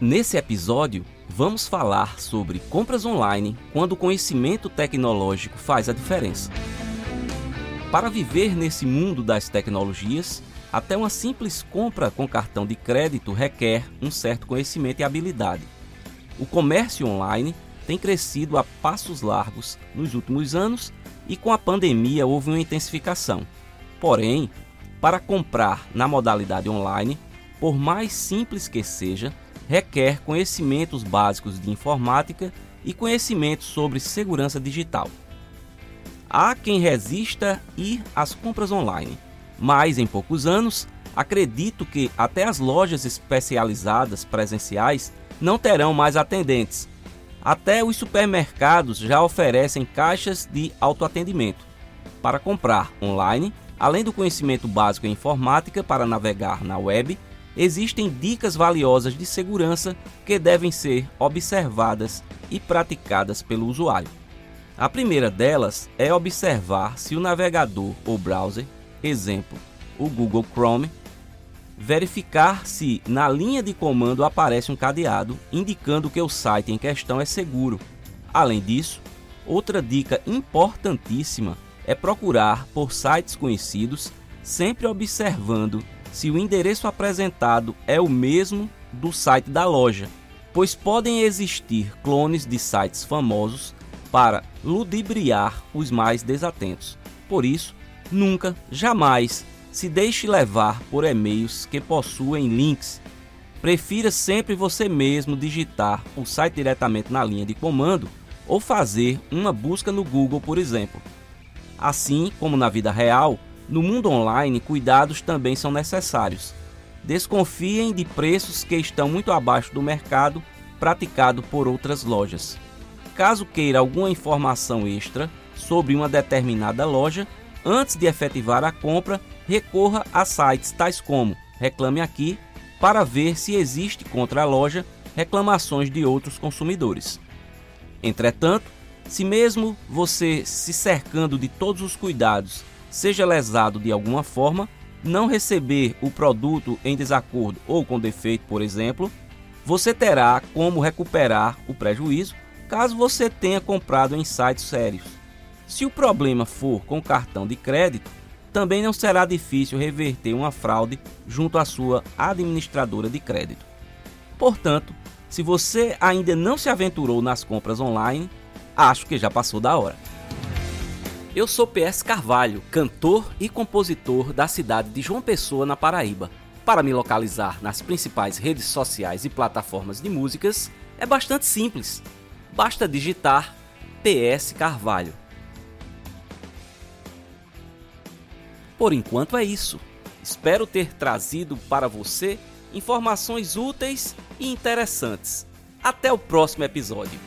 Nesse episódio, vamos falar sobre compras online quando o conhecimento tecnológico faz a diferença. Para viver nesse mundo das tecnologias, até uma simples compra com cartão de crédito requer um certo conhecimento e habilidade. O comércio online tem crescido a passos largos nos últimos anos e com a pandemia houve uma intensificação. Porém, para comprar na modalidade online, por mais simples que seja, requer conhecimentos básicos de informática e conhecimentos sobre segurança digital. Há quem resista ir às compras online mas em poucos anos, acredito que até as lojas especializadas presenciais não terão mais atendentes. Até os supermercados já oferecem caixas de autoatendimento. Para comprar online, além do conhecimento básico em informática para navegar na web, existem dicas valiosas de segurança que devem ser observadas e praticadas pelo usuário. A primeira delas é observar se o navegador ou browser exemplo, o Google Chrome, verificar se na linha de comando aparece um cadeado indicando que o site em questão é seguro. Além disso, outra dica importantíssima é procurar por sites conhecidos, sempre observando se o endereço apresentado é o mesmo do site da loja, pois podem existir clones de sites famosos para ludibriar os mais desatentos. Por isso, Nunca, jamais se deixe levar por e-mails que possuem links. Prefira sempre você mesmo digitar o site diretamente na linha de comando ou fazer uma busca no Google, por exemplo. Assim como na vida real, no mundo online, cuidados também são necessários. Desconfiem de preços que estão muito abaixo do mercado praticado por outras lojas. Caso queira alguma informação extra sobre uma determinada loja, Antes de efetivar a compra, recorra a sites tais como Reclame Aqui para ver se existe contra a loja reclamações de outros consumidores. Entretanto, se mesmo você se cercando de todos os cuidados seja lesado de alguma forma, não receber o produto em desacordo ou com defeito, por exemplo, você terá como recuperar o prejuízo caso você tenha comprado em sites sérios. Se o problema for com cartão de crédito, também não será difícil reverter uma fraude junto à sua administradora de crédito. Portanto, se você ainda não se aventurou nas compras online, acho que já passou da hora. Eu sou PS Carvalho, cantor e compositor da cidade de João Pessoa, na Paraíba. Para me localizar nas principais redes sociais e plataformas de músicas é bastante simples. Basta digitar PS Carvalho. Por enquanto é isso. Espero ter trazido para você informações úteis e interessantes. Até o próximo episódio.